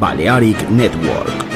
Balearic Network.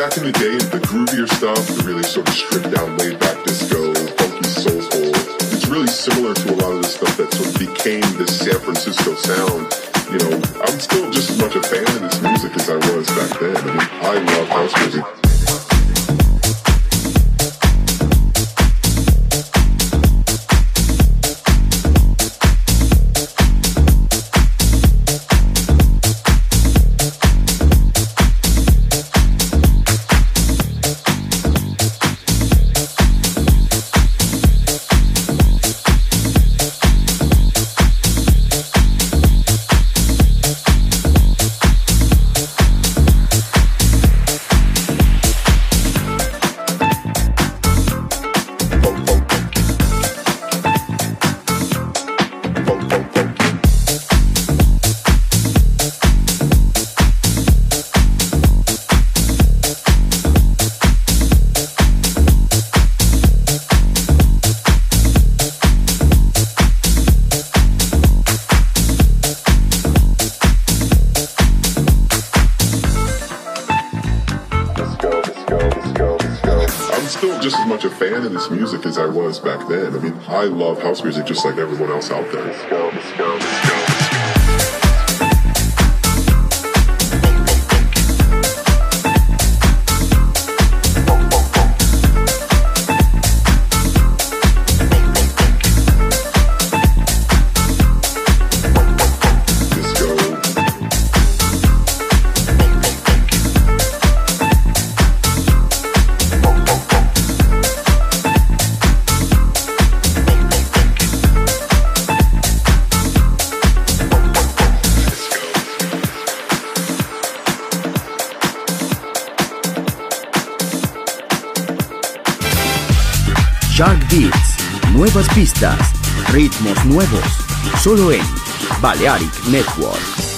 Back in the day, the groovier stuff, the really sort of stripped down, laid back disco, funky soulful, it's really similar to a lot of the stuff that sort of became this San Francisco sound. You know, I'm still just as much a fan of this music as I was back then. I mean, I love house music. I love house music just like everyone else out there. Nuevas pistas, ritmos nuevos, solo en Balearic Network.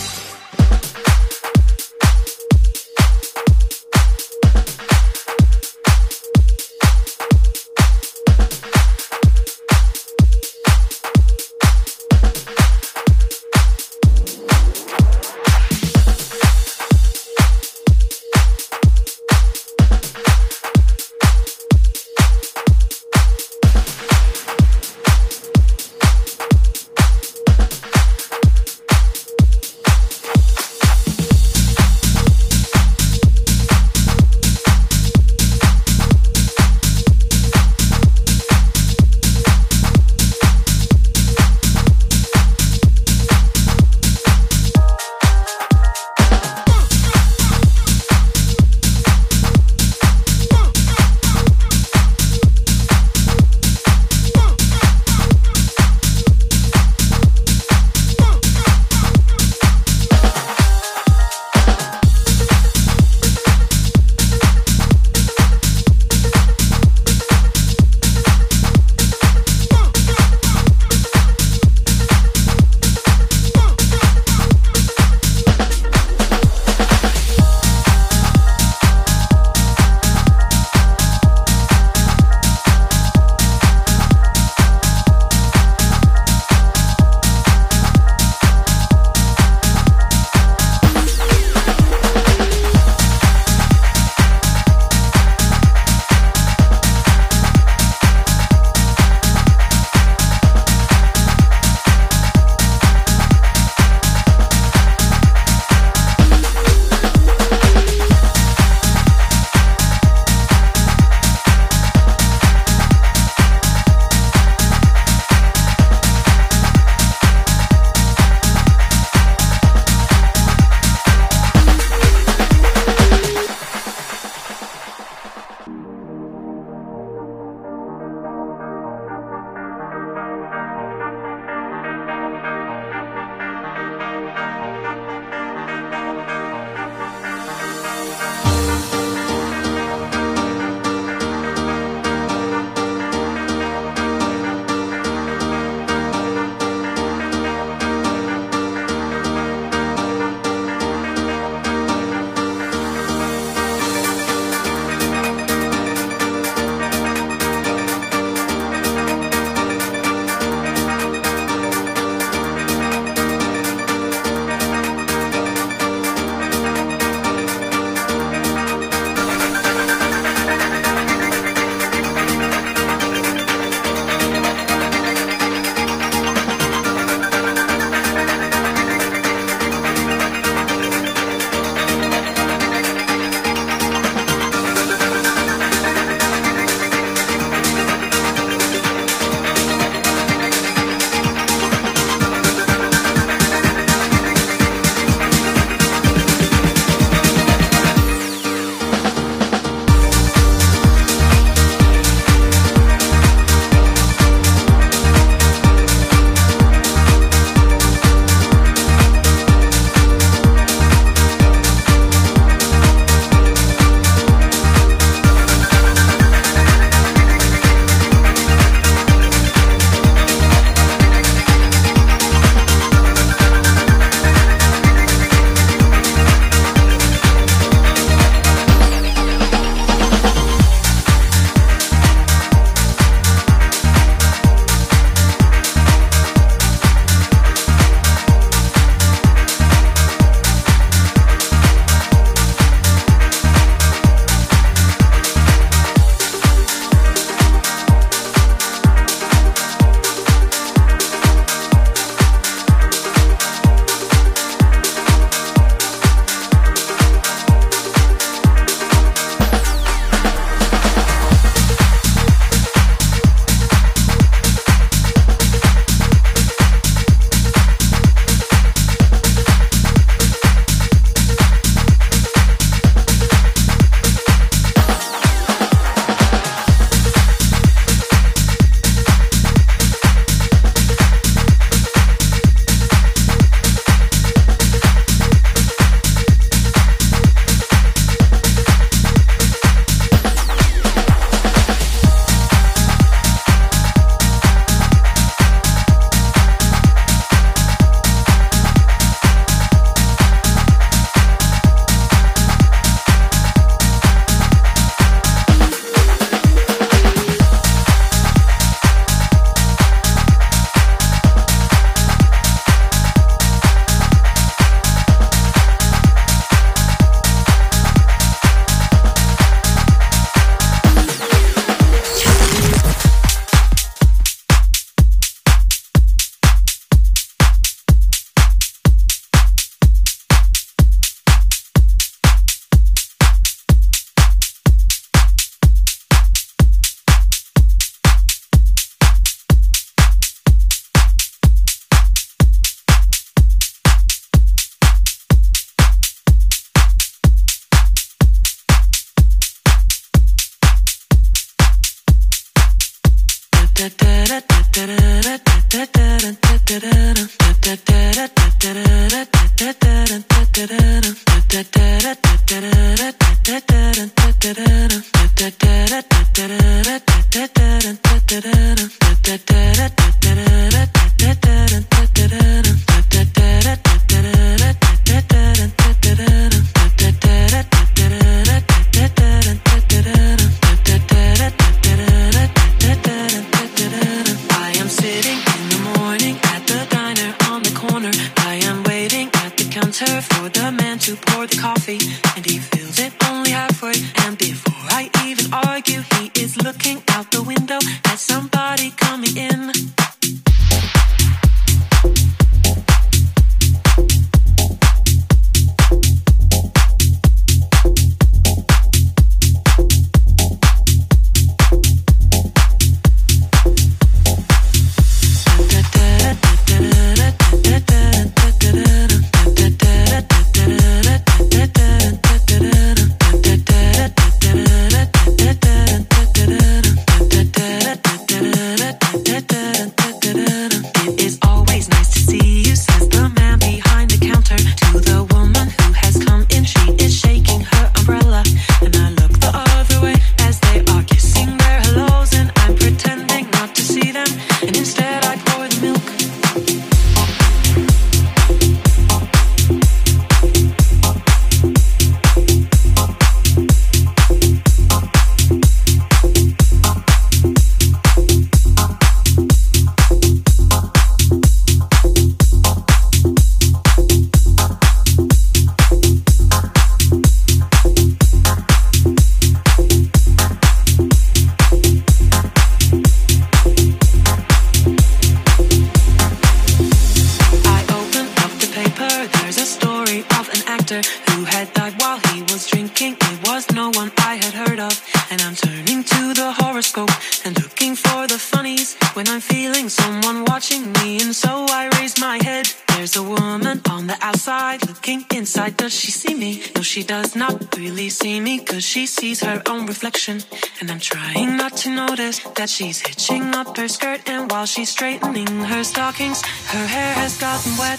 That she's hitching up her skirt and while she's straightening her stockings, her hair has gotten wet.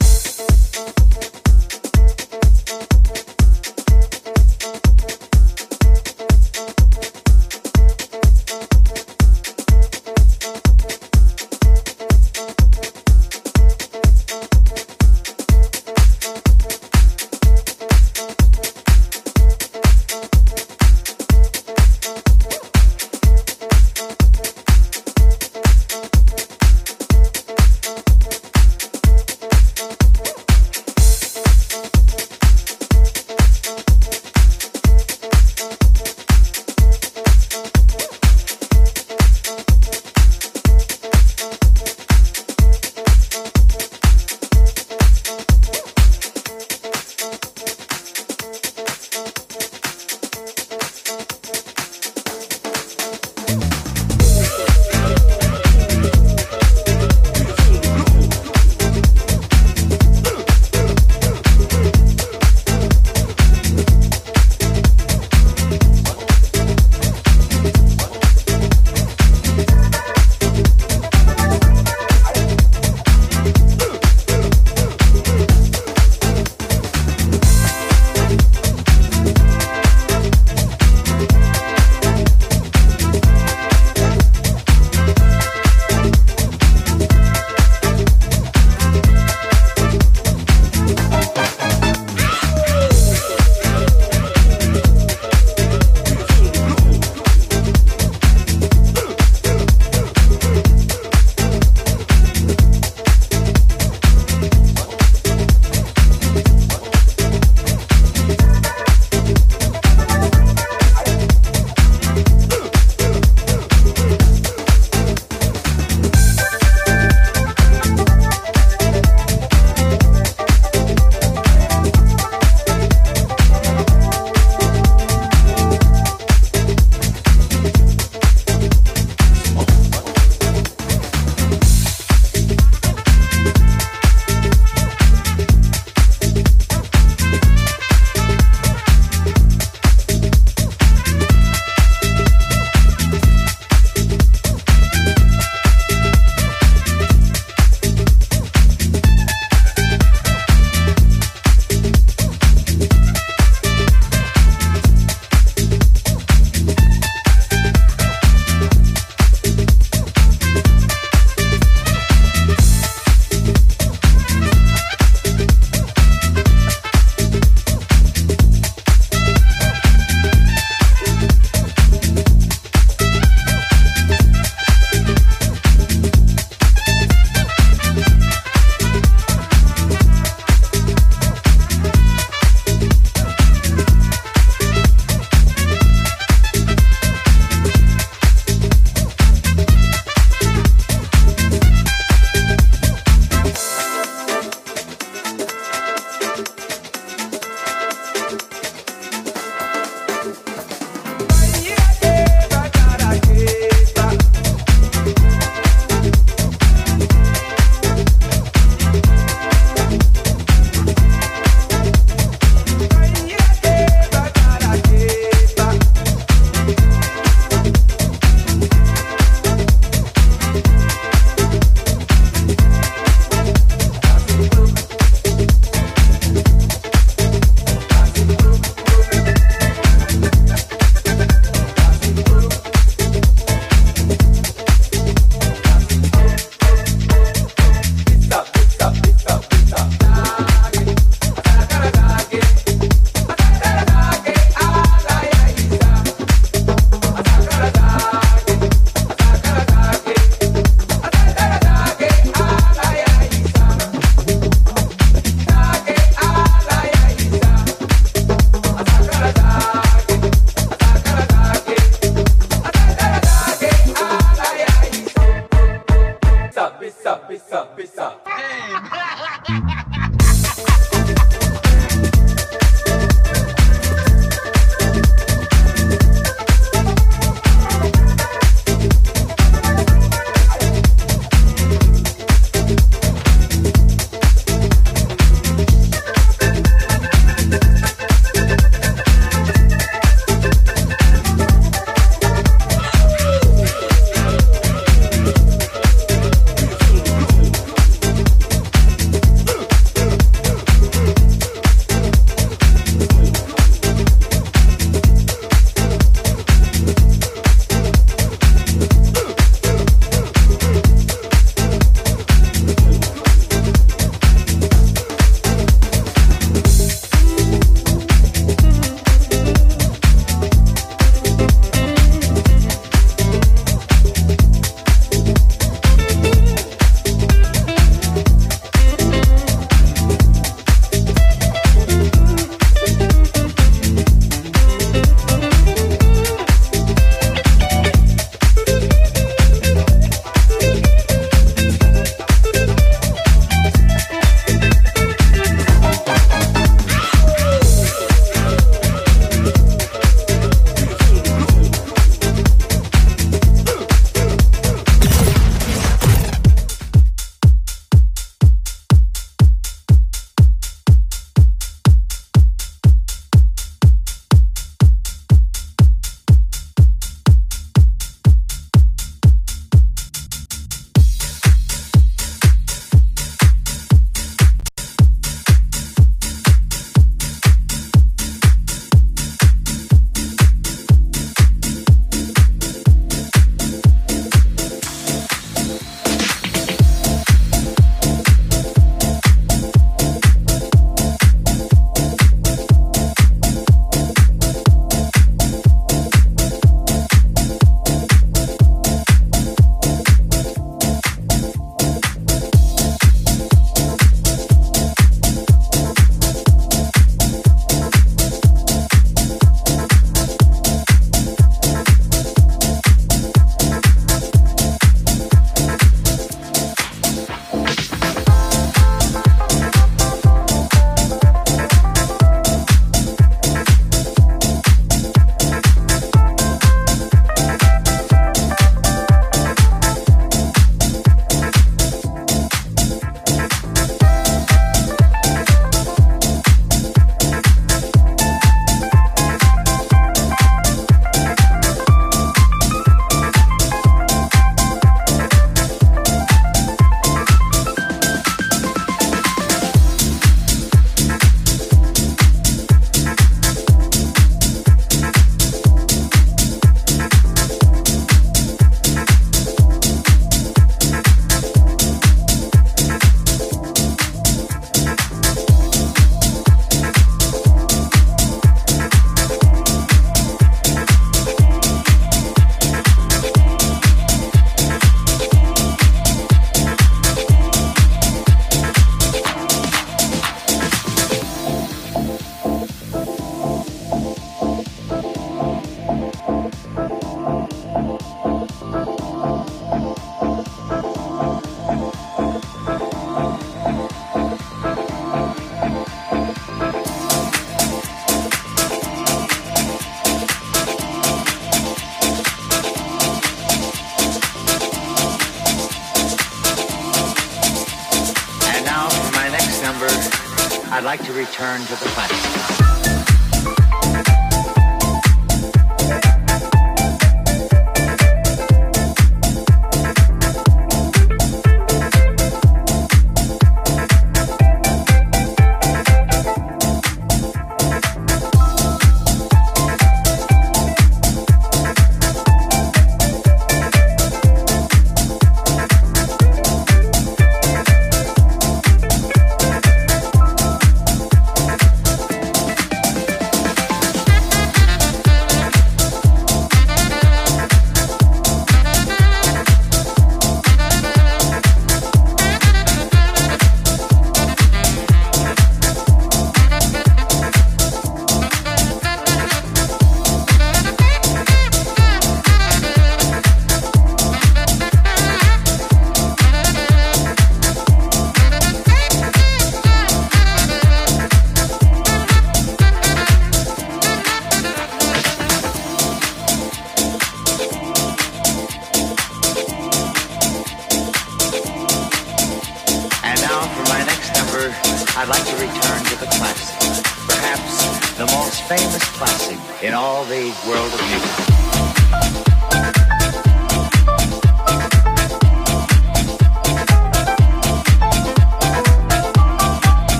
Return to the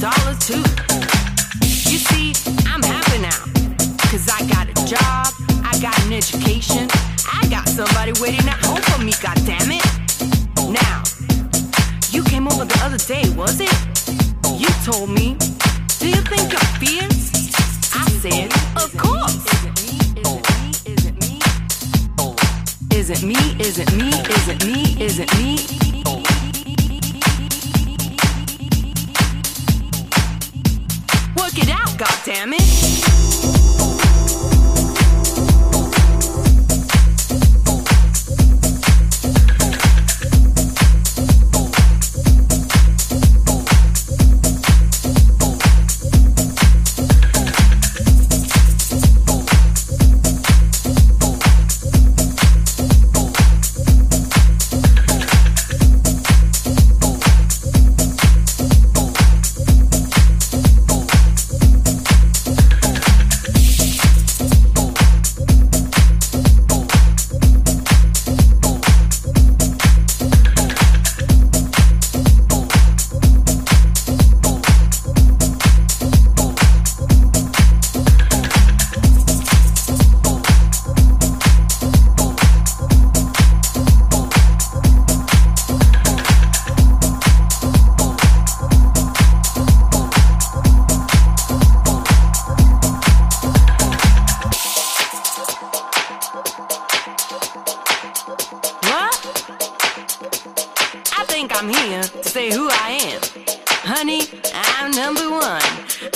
Dollars too. You see, I'm happy now. Cause I got a job, I got an education, I got somebody waiting at home for me, God damn it. Now, you came over the other day, was it? You told me, do you think I'm fierce? I said, of course. Is it me? Is it me? Is it me? Is it me? damage? number one.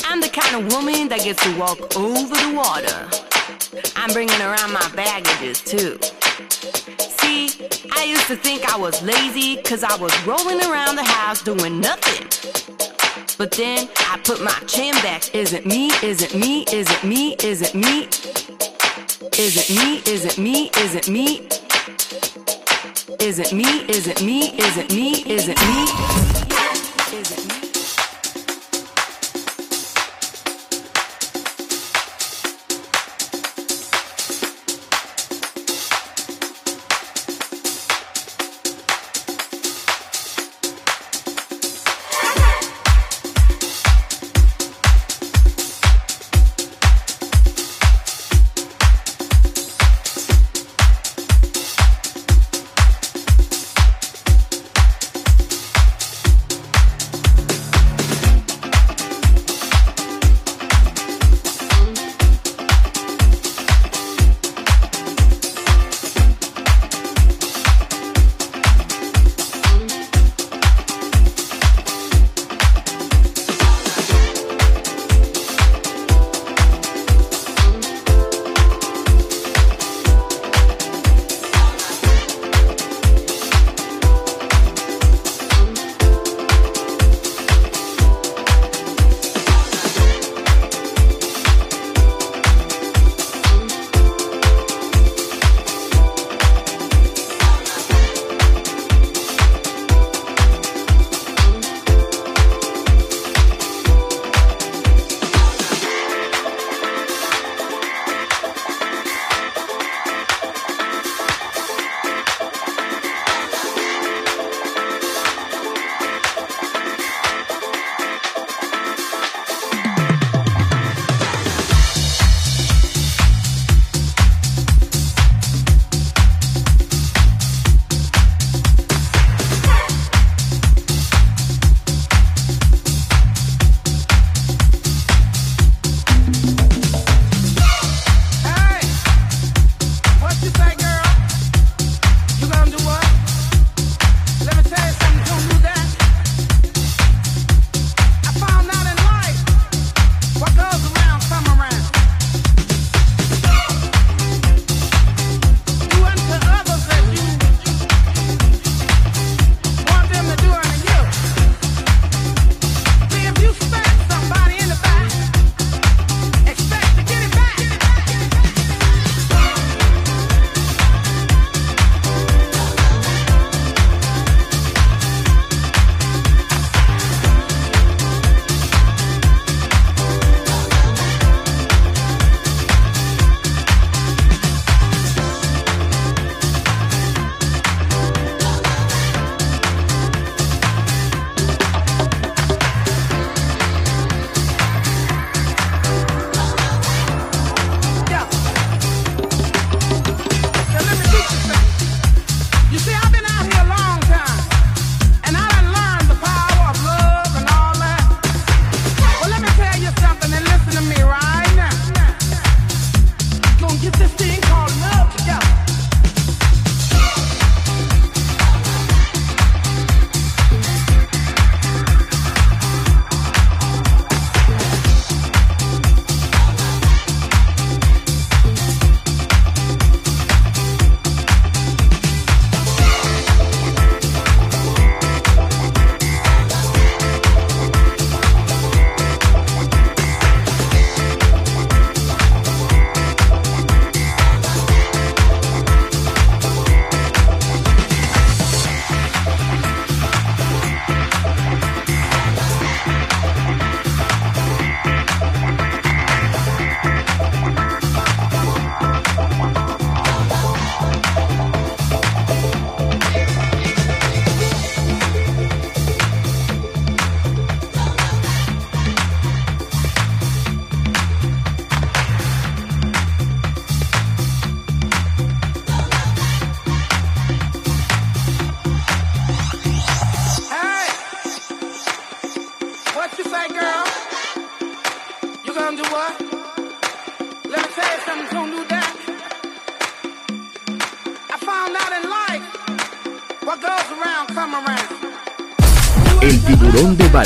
I'm the kind of woman that gets to walk over the water. I'm bringing around my baggages too. See, I used to think I was lazy because I was rolling around the house doing nothing. But then I put my chin back. Is it me, Is it me, Is it me, Is it me. Is it me, Is it me, Is it me. Is it me, Is it me, isn't me, isn't me. Isn't me.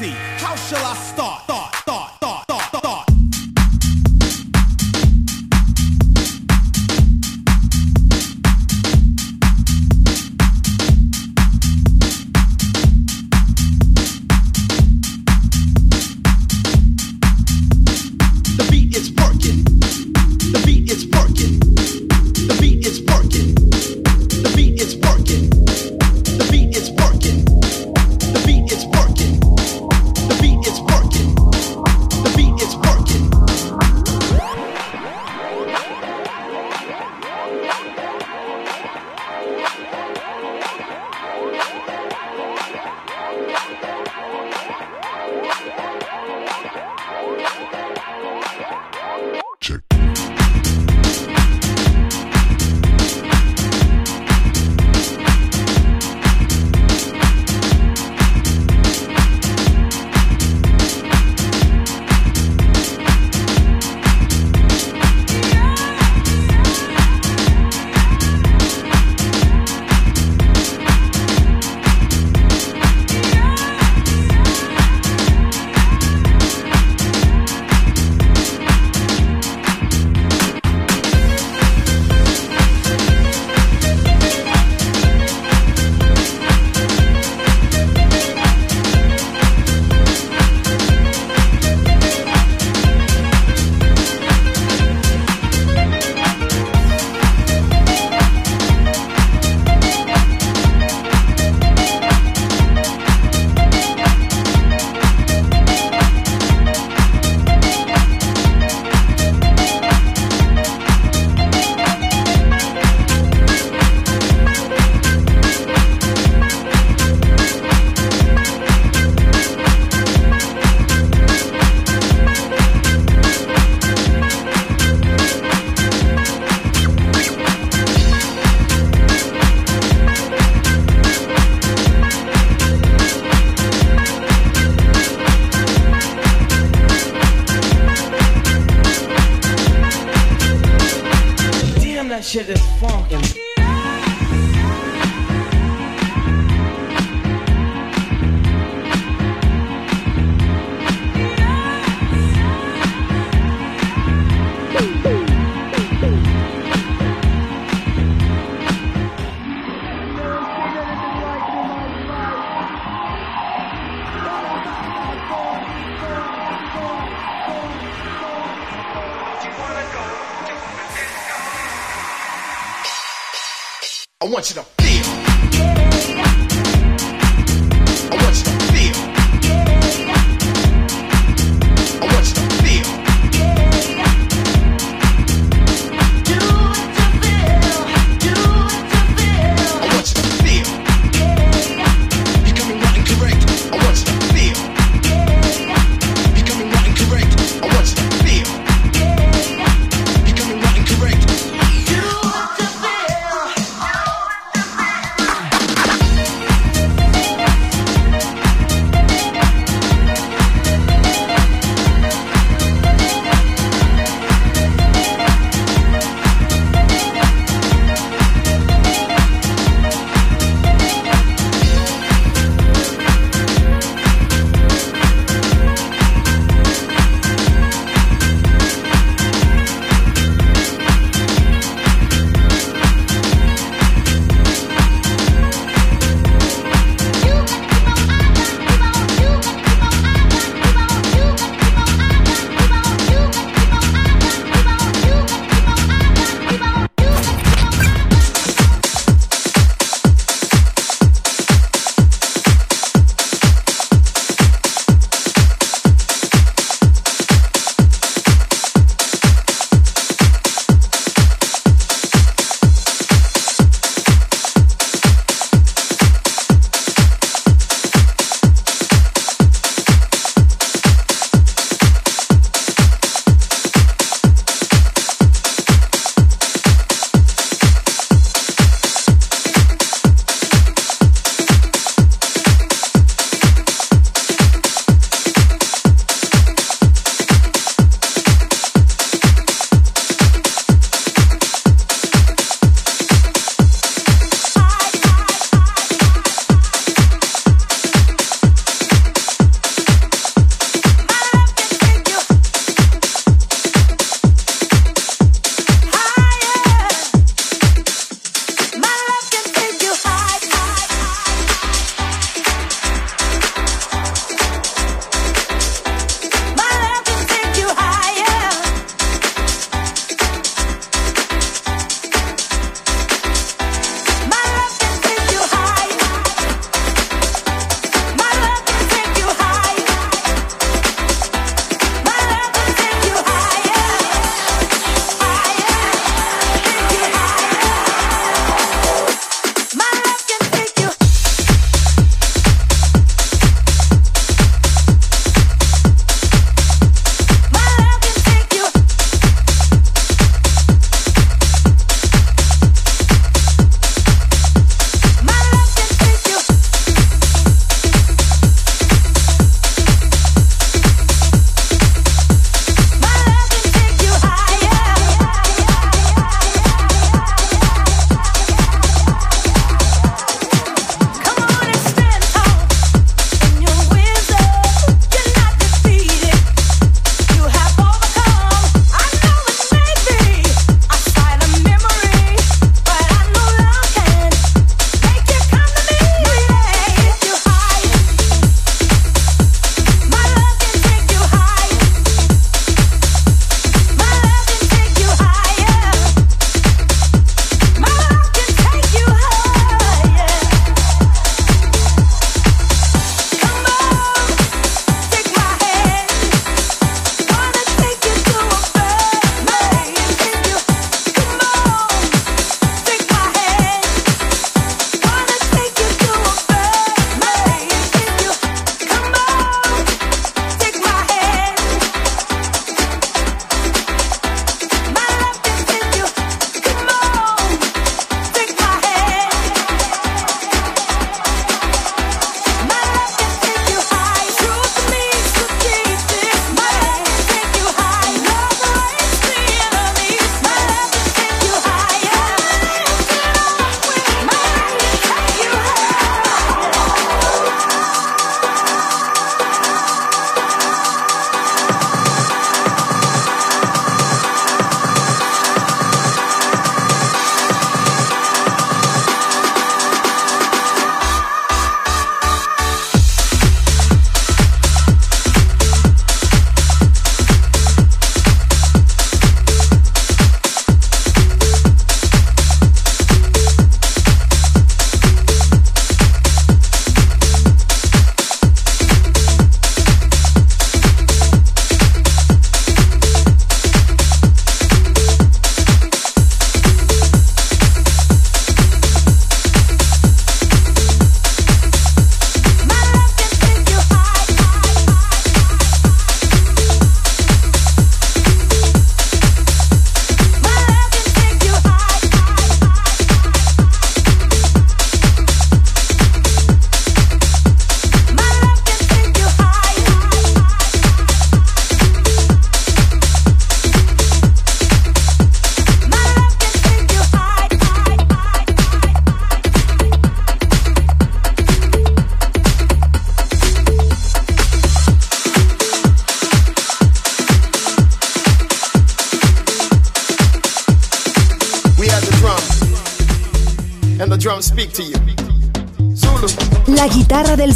Want you